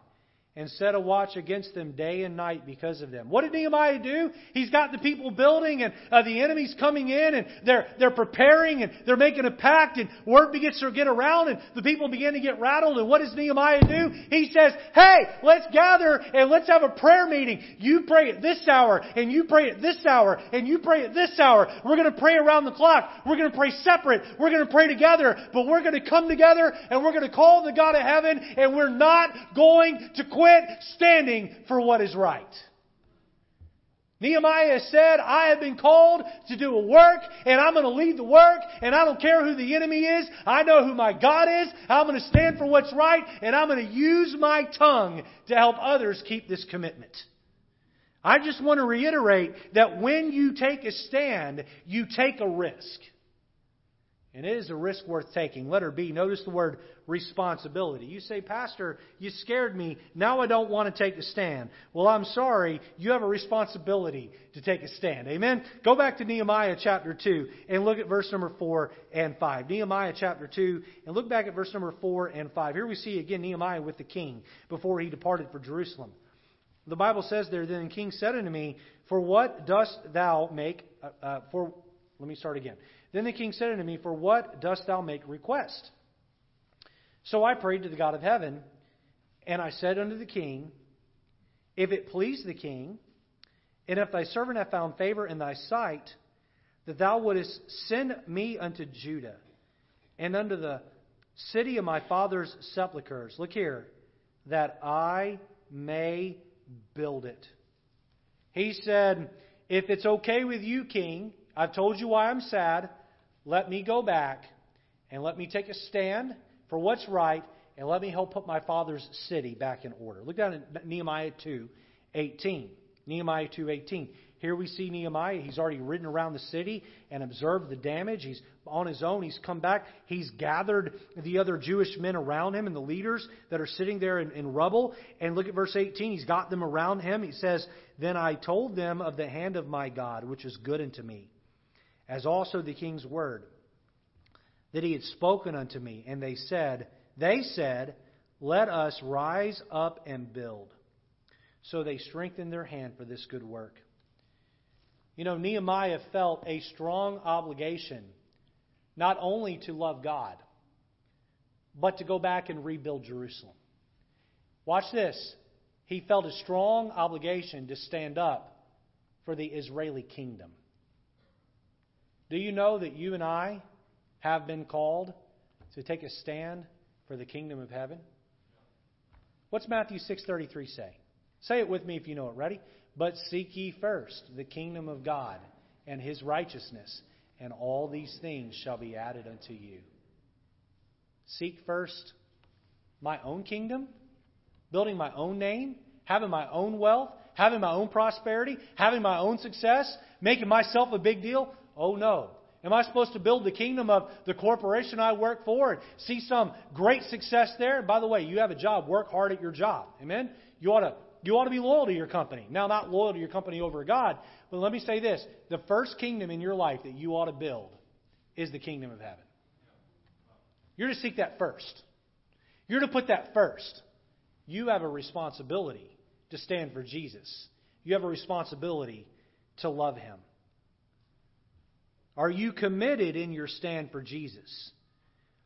and set a watch against them day and night because of them. What did Nehemiah do? He's got the people building and uh, the enemy's coming in and they're, they're preparing and they're making a pact and word begins to get around and the people begin to get rattled. And what does Nehemiah do? He says, hey, let's gather and let's have a prayer meeting. You pray at this hour and you pray at this hour and you pray at this hour. We're going to pray around the clock. We're going to pray separate. We're going to pray together, but we're going to come together and we're going to call the God of heaven and we're not going to quit quit standing for what is right. Nehemiah said, I have been called to do a work, and I'm going to lead the work, and I don't care who the enemy is. I know who my God is. I'm going to stand for what's right, and I'm going to use my tongue to help others keep this commitment. I just want to reiterate that when you take a stand, you take a risk. And it is a risk worth taking. Letter B, notice the word responsibility. You say, Pastor, you scared me. Now I don't want to take a stand. Well, I'm sorry. You have a responsibility to take a stand. Amen? Go back to Nehemiah chapter 2 and look at verse number 4 and 5. Nehemiah chapter 2 and look back at verse number 4 and 5. Here we see again Nehemiah with the king before he departed for Jerusalem. The Bible says there, Then the king said unto me, For what dost thou make, uh, uh, for, let me start again. Then the king said unto me, For what dost thou make request? So I prayed to the God of heaven, and I said unto the king, If it please the king, and if thy servant have found favor in thy sight, that thou wouldest send me unto Judah, and unto the city of my father's sepulchres. Look here, that I may build it. He said, If it's okay with you, king, I've told you why I'm sad. Let me go back and let me take a stand for what's right and let me help put my father's city back in order. Look down at Nehemiah 2:18. Nehemiah 2:18. Here we see Nehemiah. He's already ridden around the city and observed the damage. He's on his own. He's come back. He's gathered the other Jewish men around him and the leaders that are sitting there in, in rubble. And look at verse 18. He's got them around him. He says, Then I told them of the hand of my God, which is good unto me as also the king's word, that he had spoken unto me. And they said, They said, Let us rise up and build. So they strengthened their hand for this good work. You know, Nehemiah felt a strong obligation not only to love God, but to go back and rebuild Jerusalem. Watch this. He felt a strong obligation to stand up for the Israeli kingdom. Do you know that you and I have been called to take a stand for the kingdom of heaven? What's Matthew 6:33 say? Say it with me if you know it. Ready? But seek ye first the kingdom of God and his righteousness, and all these things shall be added unto you. Seek first my own kingdom, building my own name, having my own wealth, having my own prosperity, having my own success, making myself a big deal? Oh no. Am I supposed to build the kingdom of the corporation I work for and see some great success there? By the way, you have a job, work hard at your job. Amen? You ought to you ought to be loyal to your company. Now, not loyal to your company over God, but let me say this the first kingdom in your life that you ought to build is the kingdom of heaven. You're to seek that first. You're to put that first. You have a responsibility to stand for Jesus. You have a responsibility to love him. Are you committed in your stand for Jesus?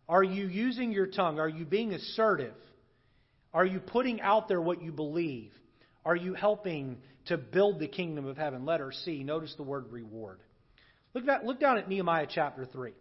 Are you using your tongue? Are you being assertive? Are you putting out there what you believe? Are you helping to build the kingdom of heaven? Letter C. Notice the word reward. Look, at, look down at Nehemiah chapter 3.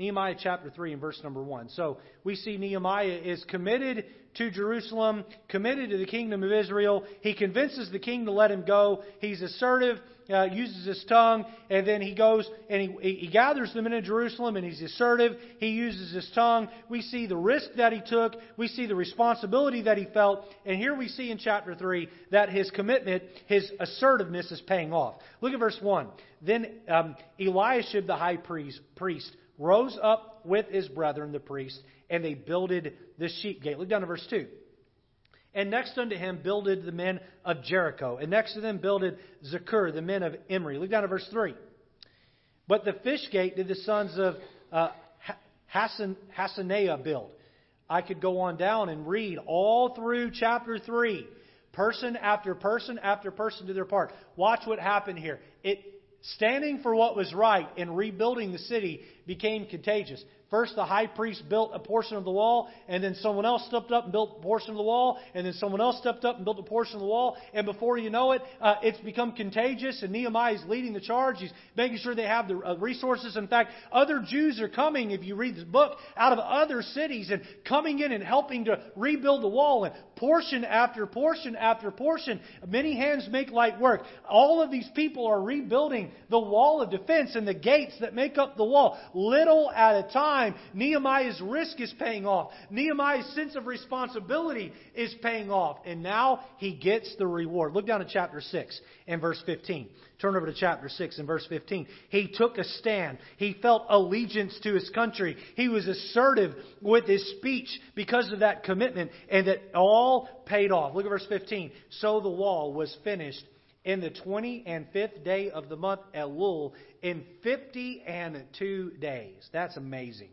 Nehemiah chapter 3 and verse number 1. So we see Nehemiah is committed to Jerusalem, committed to the kingdom of Israel. He convinces the king to let him go. He's assertive, uh, uses his tongue, and then he goes and he, he gathers them into Jerusalem and he's assertive. He uses his tongue. We see the risk that he took. We see the responsibility that he felt. And here we see in chapter 3 that his commitment, his assertiveness is paying off. Look at verse 1. Then um, Eliashib the high priest, priest rose up with his brethren, the priests, and they builded the sheep gate. Look down to verse 2. And next unto him builded the men of Jericho. And next to them builded Zaccur, the men of Imri. Look down to verse 3. But the fish gate did the sons of uh, Hassan, Hassenaah build. I could go on down and read all through chapter 3. Person after person after person to their part. Watch what happened here. It standing for what was right and rebuilding the city became contagious. First, the high priest built a portion of the wall, and then someone else stepped up and built a portion of the wall, and then someone else stepped up and built a portion of the wall, and before you know it, uh, it's become contagious, and Nehemiah is leading the charge. He's making sure they have the uh, resources. In fact, other Jews are coming, if you read this book, out of other cities and coming in and helping to rebuild the wall, and portion after portion after portion. Many hands make light work. All of these people are rebuilding the wall of defense and the gates that make up the wall, little at a time. Nehemiah's risk is paying off. Nehemiah's sense of responsibility is paying off. And now he gets the reward. Look down at chapter 6 and verse 15. Turn over to chapter 6 and verse 15. He took a stand. He felt allegiance to his country. He was assertive with his speech because of that commitment, and that all paid off. Look at verse 15. So the wall was finished in the 20 and fifth day of the month Elul in 50 and two days. That's amazing.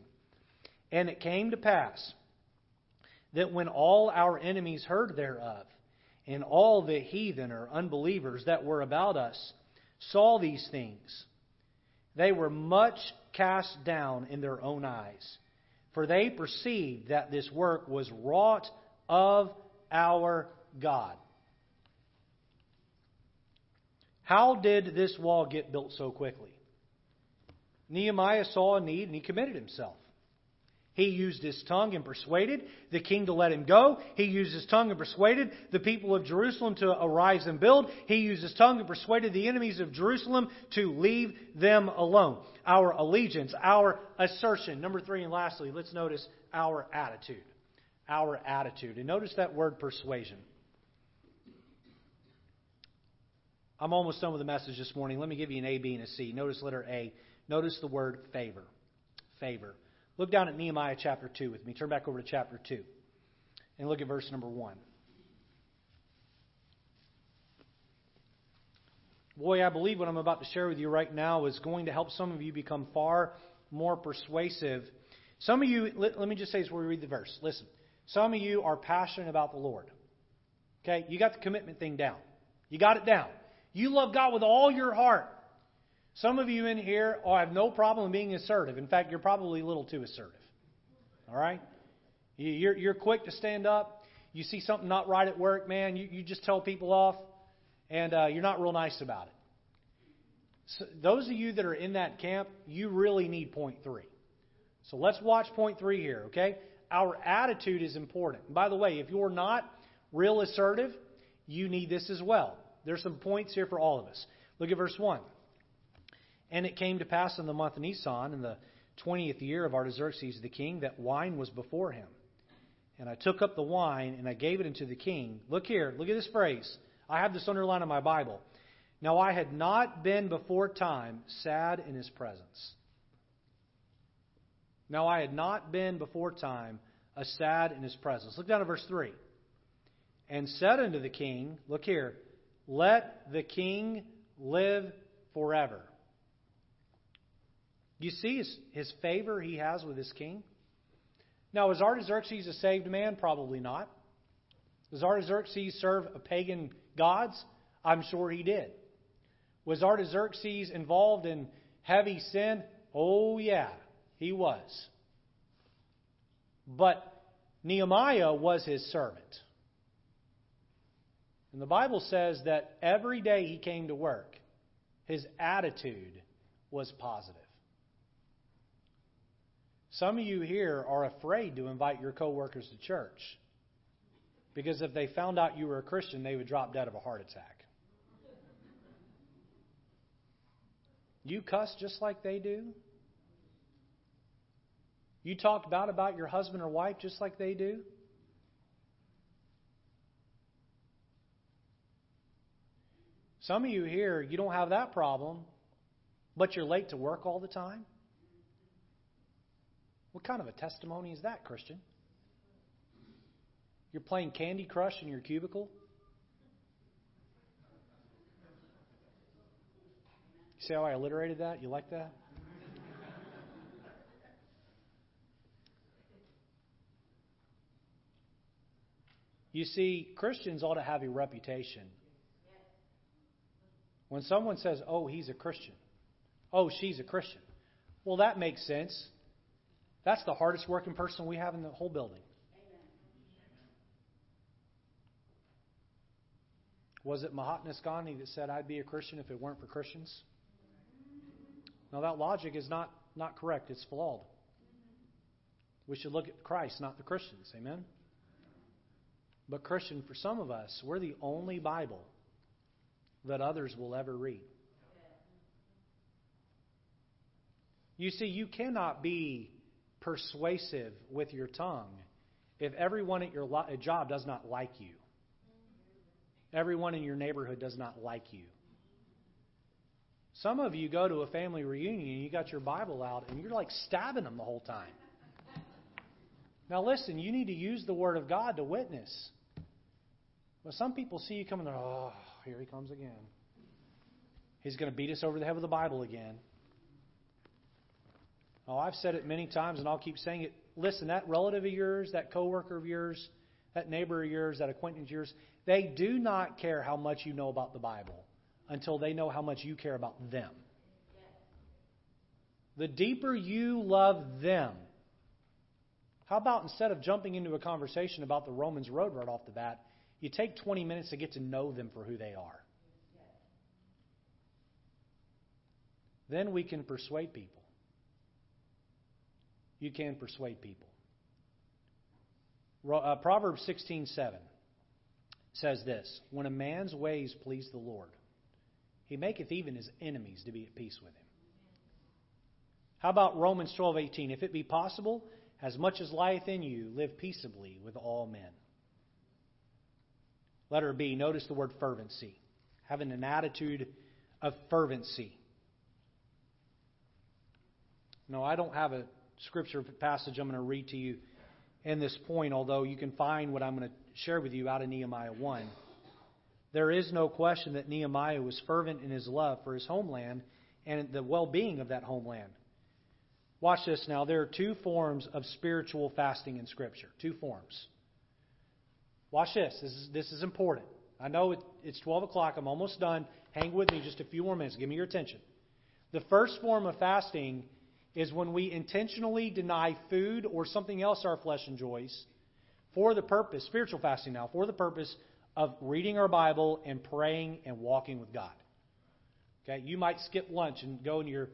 And it came to pass that when all our enemies heard thereof, and all the heathen or unbelievers that were about us, saw these things, they were much cast down in their own eyes, for they perceived that this work was wrought of our God. How did this wall get built so quickly? Nehemiah saw a need and he committed himself. He used his tongue and persuaded the king to let him go. He used his tongue and persuaded the people of Jerusalem to arise and build. He used his tongue and persuaded the enemies of Jerusalem to leave them alone. Our allegiance, our assertion. Number three, and lastly, let's notice our attitude. Our attitude. And notice that word persuasion. I'm almost done with the message this morning. Let me give you an A, B, and a C. Notice letter A. Notice the word favor. Favor. Look down at Nehemiah chapter 2 with me. Turn back over to chapter 2 and look at verse number 1. Boy, I believe what I'm about to share with you right now is going to help some of you become far more persuasive. Some of you, let, let me just say this before we read the verse. Listen, some of you are passionate about the Lord. Okay? You got the commitment thing down. You got it down. You love God with all your heart. Some of you in here oh, have no problem being assertive. In fact, you're probably a little too assertive. All right? You're, you're quick to stand up. You see something not right at work, man, you, you just tell people off, and uh, you're not real nice about it. So those of you that are in that camp, you really need point three. So let's watch point three here, okay? our attitude is important. And by the way, if you're not real assertive, you need this as well. There's some points here for all of us. Look at verse 1. And it came to pass in the month Nisan, in the twentieth year of Artaxerxes the king, that wine was before him. And I took up the wine, and I gave it unto the king. Look here, look at this phrase. I have this underlined in my Bible. Now I had not been before time sad in his presence. Now I had not been before time a sad in his presence. Look down at verse 3. And said unto the king, Look here, let the king live forever. You see his, his favor he has with his king? Now, is Artaxerxes a saved man? Probably not. Does Artaxerxes serve pagan gods? I'm sure he did. Was Artaxerxes involved in heavy sin? Oh, yeah, he was. But Nehemiah was his servant. And the Bible says that every day he came to work, his attitude was positive. Some of you here are afraid to invite your coworkers to church because if they found out you were a Christian, they would drop dead of a heart attack. You cuss just like they do? You talk bad about your husband or wife just like they do? Some of you here, you don't have that problem, but you're late to work all the time? What kind of a testimony is that, Christian? You're playing Candy Crush in your cubicle? See how I alliterated that? You like that? You see, Christians ought to have a reputation. When someone says, oh, he's a Christian, oh, she's a Christian, well, that makes sense. That's the hardest working person we have in the whole building. Was it Mahatma Gandhi that said, I'd be a Christian if it weren't for Christians? Now, that logic is not, not correct. It's flawed. We should look at Christ, not the Christians. Amen? But, Christian, for some of us, we're the only Bible that others will ever read. You see, you cannot be persuasive with your tongue if everyone at your uh, job does not like you. Everyone in your neighborhood does not like you. Some of you go to a family reunion and you got your Bible out and you're like stabbing them the whole time. Now listen, you need to use the Word of God to witness. But some people see you coming, oh, here he comes again. He's going to beat us over the head with the Bible again. Oh, I've said it many times, and I'll keep saying it. Listen, that relative of yours, that coworker of yours, that neighbor of yours, that acquaintance of yours, they do not care how much you know about the Bible until they know how much you care about them. The deeper you love them, how about instead of jumping into a conversation about the Romans road right off the bat, you take 20 minutes to get to know them for who they are? Then we can persuade people you can persuade people. Uh, Proverbs 16:7 says this: When a man's ways please the Lord, he maketh even his enemies to be at peace with him. How about Romans 12:18? If it be possible, as much as lieth in you, live peaceably with all men. Letter B, notice the word fervency. Having an attitude of fervency. No, I don't have a scripture passage I'm going to read to you in this point, although you can find what I'm going to share with you out of Nehemiah 1. There is no question that Nehemiah was fervent in his love for his homeland and the well being of that homeland. Watch this now. There are two forms of spiritual fasting in Scripture. Two forms. Watch this. This is, this is important. I know it, it's 12 o'clock. I'm almost done. Hang with me just a few more minutes. Give me your attention. The first form of fasting is when we intentionally deny food or something else our flesh enjoys for the purpose, spiritual fasting now, for the purpose of reading our Bible and praying and walking with God. Okay, you might skip lunch and go in your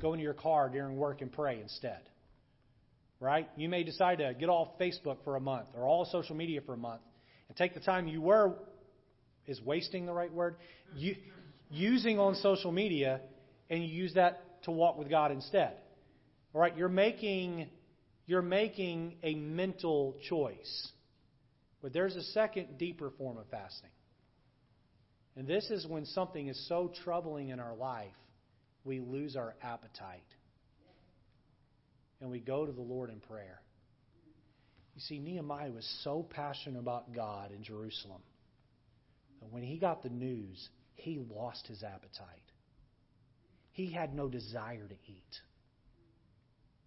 go into your car during work and pray instead. right? You may decide to get off Facebook for a month or all social media for a month and take the time you were, is wasting the right word? You, using on social media and you use that to walk with God instead. All right, you're making you're making a mental choice. But there's a second deeper form of fasting. And this is when something is so troubling in our life, we lose our appetite. And we go to the Lord in prayer. You see, Nehemiah was so passionate about God in Jerusalem that when he got the news, he lost his appetite. He had no desire to eat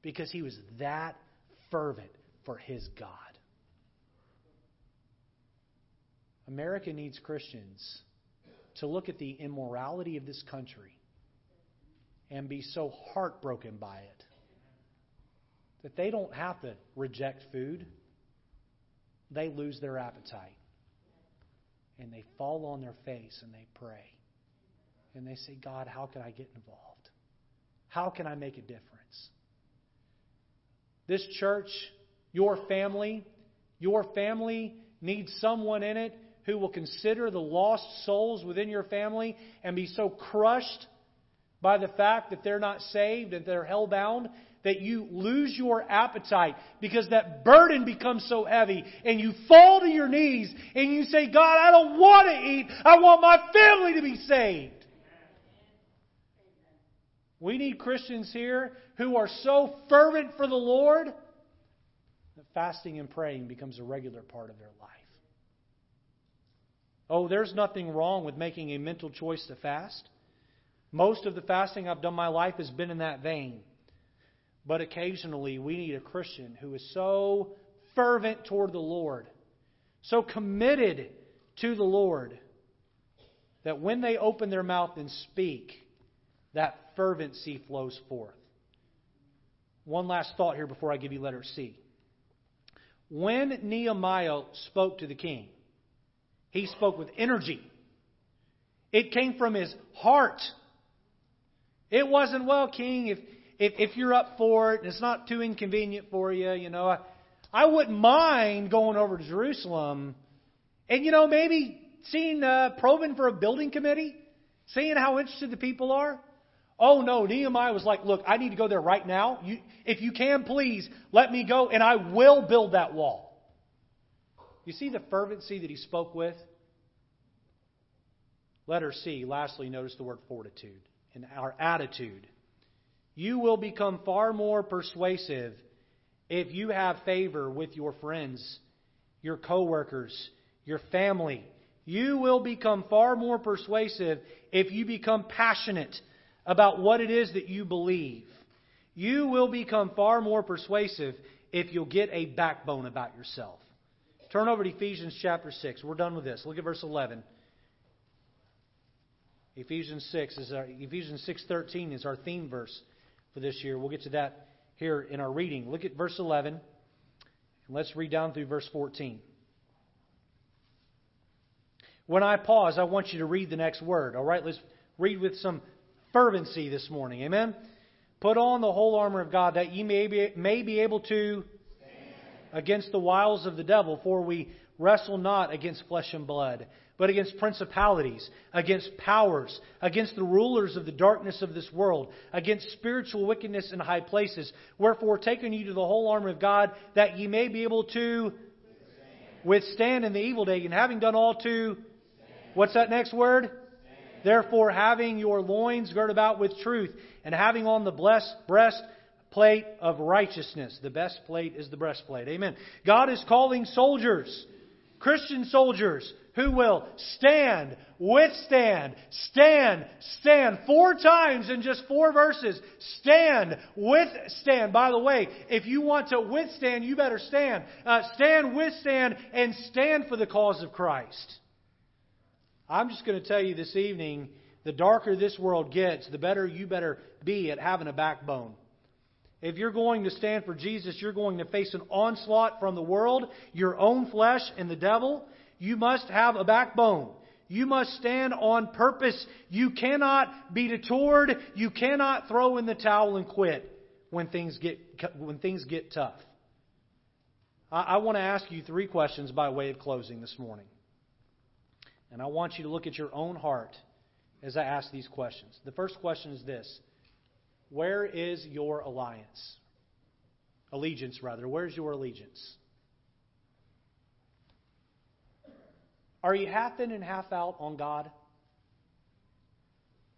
because he was that fervent for his God. America needs Christians to look at the immorality of this country and be so heartbroken by it that they don't have to reject food. They lose their appetite. And they fall on their face and they pray. And they say, God, how can I get involved? How can I make a difference? This church, your family, your family needs someone in it who will consider the lost souls within your family and be so crushed by the fact that they're not saved and they're hell bound that you lose your appetite because that burden becomes so heavy and you fall to your knees and you say, God, I don't want to eat. I want my family to be saved. We need Christians here who are so fervent for the Lord that fasting and praying becomes a regular part of their life. Oh, there's nothing wrong with making a mental choice to fast. Most of the fasting I've done my life has been in that vein. But occasionally we need a Christian who is so fervent toward the Lord, so committed to the Lord, that when they open their mouth and speak, that fervency flows forth. One last thought here before I give you letter C. When Nehemiah spoke to the king, he spoke with energy. It came from his heart. It wasn't, well, King, if, if, if you're up for it and it's not too inconvenient for you, you know, I, I wouldn't mind going over to Jerusalem and, you know, maybe seeing, uh, probing for a building committee, seeing how interested the people are. Oh no, Nehemiah was like, look, I need to go there right now. You, if you can, please let me go and I will build that wall. You see the fervency that he spoke with? Letter C, lastly, notice the word fortitude and our attitude. You will become far more persuasive if you have favor with your friends, your coworkers, your family. You will become far more persuasive if you become passionate about what it is that you believe. You will become far more persuasive if you'll get a backbone about yourself. Turn over to Ephesians chapter 6. We're done with this. Look at verse 11. Ephesians 6 is our, Ephesians 6:13 is our theme verse for this year. We'll get to that here in our reading. Look at verse 11. And let's read down through verse 14. When I pause, I want you to read the next word. All right, let's read with some fervency this morning. Amen. Put on the whole armor of God that ye may be, may be able to against the wiles of the devil, for we wrestle not against flesh and blood, but against principalities, against powers, against the rulers of the darkness of this world, against spiritual wickedness in high places. Wherefore, taking you to the whole armor of God, that ye may be able to withstand in the evil day, and having done all to. What's that next word? Therefore, having your loins girt about with truth, and having on the blessed breast plate of righteousness. The best plate is the breastplate. Amen. God is calling soldiers, Christian soldiers, who will stand, withstand, stand, stand. Four times in just four verses. Stand, withstand. By the way, if you want to withstand, you better stand. Uh, stand, withstand, and stand for the cause of Christ. I'm just going to tell you this evening the darker this world gets, the better you better be at having a backbone. If you're going to stand for Jesus, you're going to face an onslaught from the world, your own flesh, and the devil. You must have a backbone. You must stand on purpose. You cannot be detoured. You cannot throw in the towel and quit. when things get when things get tough. I, I want to ask you three questions by way of closing this morning. And I want you to look at your own heart as I ask these questions. The first question is this Where is your alliance? Allegiance, rather. Where's your allegiance? Are you half in and half out on God?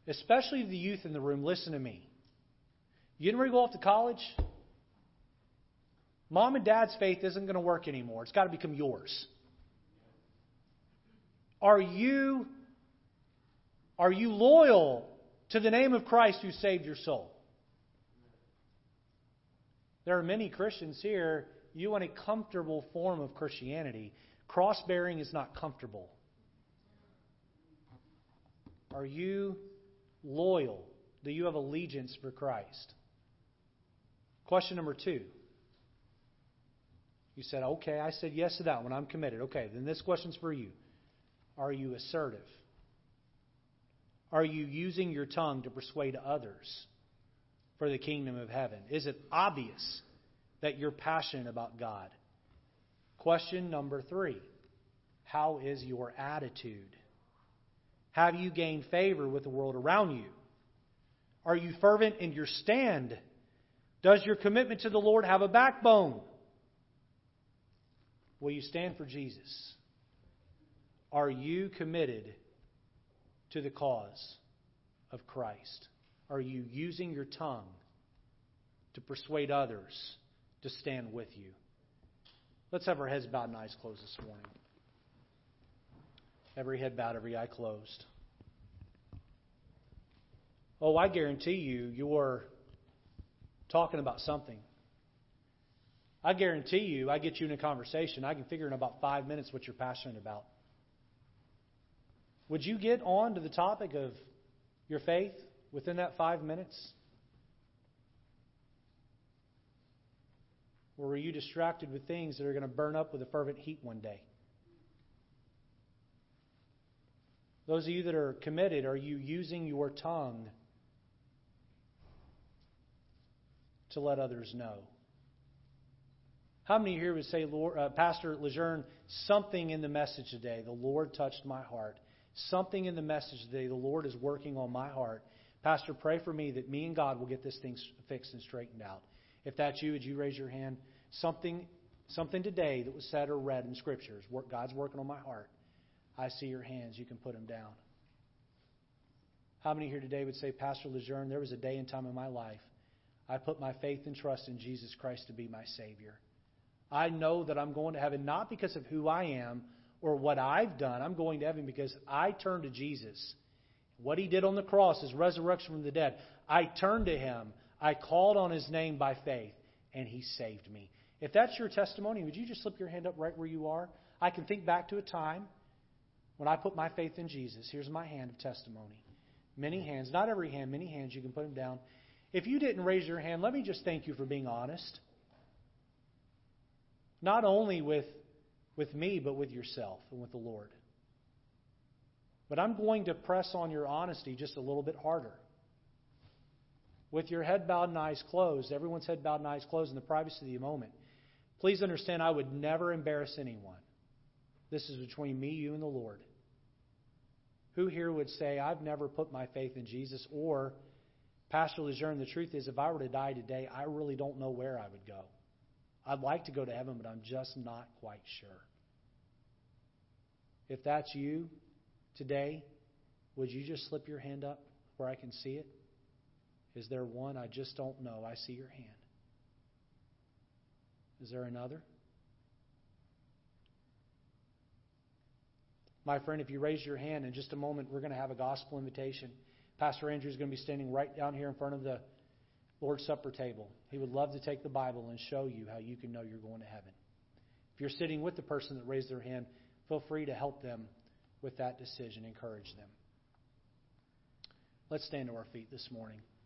Especially the youth in the room, listen to me. You ready to go off to college? Mom and dad's faith isn't going to work anymore. It's got to become yours. Are you are you loyal to the name of Christ who saved your soul? There are many Christians here, you want a comfortable form of Christianity. Cross bearing is not comfortable. Are you loyal? Do you have allegiance for Christ? Question number two. You said, okay, I said yes to that one. I'm committed. Okay, then this question's for you. Are you assertive? Are you using your tongue to persuade others for the kingdom of heaven? Is it obvious that you're passionate about God? Question number three How is your attitude? Have you gained favor with the world around you? Are you fervent in your stand? Does your commitment to the Lord have a backbone? Will you stand for Jesus? Are you committed to the cause of Christ? Are you using your tongue to persuade others to stand with you? Let's have our heads bowed and eyes closed this morning. Every head bowed, every eye closed. Oh, I guarantee you, you're talking about something. I guarantee you, I get you in a conversation, I can figure in about five minutes what you're passionate about. Would you get on to the topic of your faith within that five minutes? Or were you distracted with things that are going to burn up with a fervent heat one day? Those of you that are committed, are you using your tongue to let others know? How many here would say, Lord, uh, Pastor Lejeune, something in the message today, the Lord touched my heart? Something in the message today, the Lord is working on my heart. Pastor, pray for me that me and God will get this thing fixed and straightened out. If that's you, would you raise your hand? Something, something today that was said or read in Scriptures. God's working on my heart. I see your hands. You can put them down. How many here today would say, Pastor Lejeune, there was a day and time in my life I put my faith and trust in Jesus Christ to be my Savior. I know that I'm going to heaven not because of who I am or what I've done. I'm going to heaven because I turned to Jesus. What he did on the cross, his resurrection from the dead. I turned to him. I called on his name by faith, and he saved me. If that's your testimony, would you just slip your hand up right where you are? I can think back to a time when I put my faith in Jesus. Here's my hand of testimony. Many hands, not every hand, many hands, you can put them down. If you didn't raise your hand, let me just thank you for being honest. Not only with with me, but with yourself and with the Lord. But I'm going to press on your honesty just a little bit harder. With your head bowed and eyes closed, everyone's head bowed and eyes closed in the privacy of the moment, please understand I would never embarrass anyone. This is between me, you, and the Lord. Who here would say, I've never put my faith in Jesus? Or, Pastor Lejeune, the truth is, if I were to die today, I really don't know where I would go. I'd like to go to heaven, but I'm just not quite sure. If that's you today, would you just slip your hand up where I can see it? Is there one? I just don't know. I see your hand. Is there another? My friend, if you raise your hand in just a moment, we're going to have a gospel invitation. Pastor Andrew is going to be standing right down here in front of the Lord's Supper table. He would love to take the Bible and show you how you can know you're going to heaven. If you're sitting with the person that raised their hand, feel free to help them with that decision, encourage them. Let's stand to our feet this morning.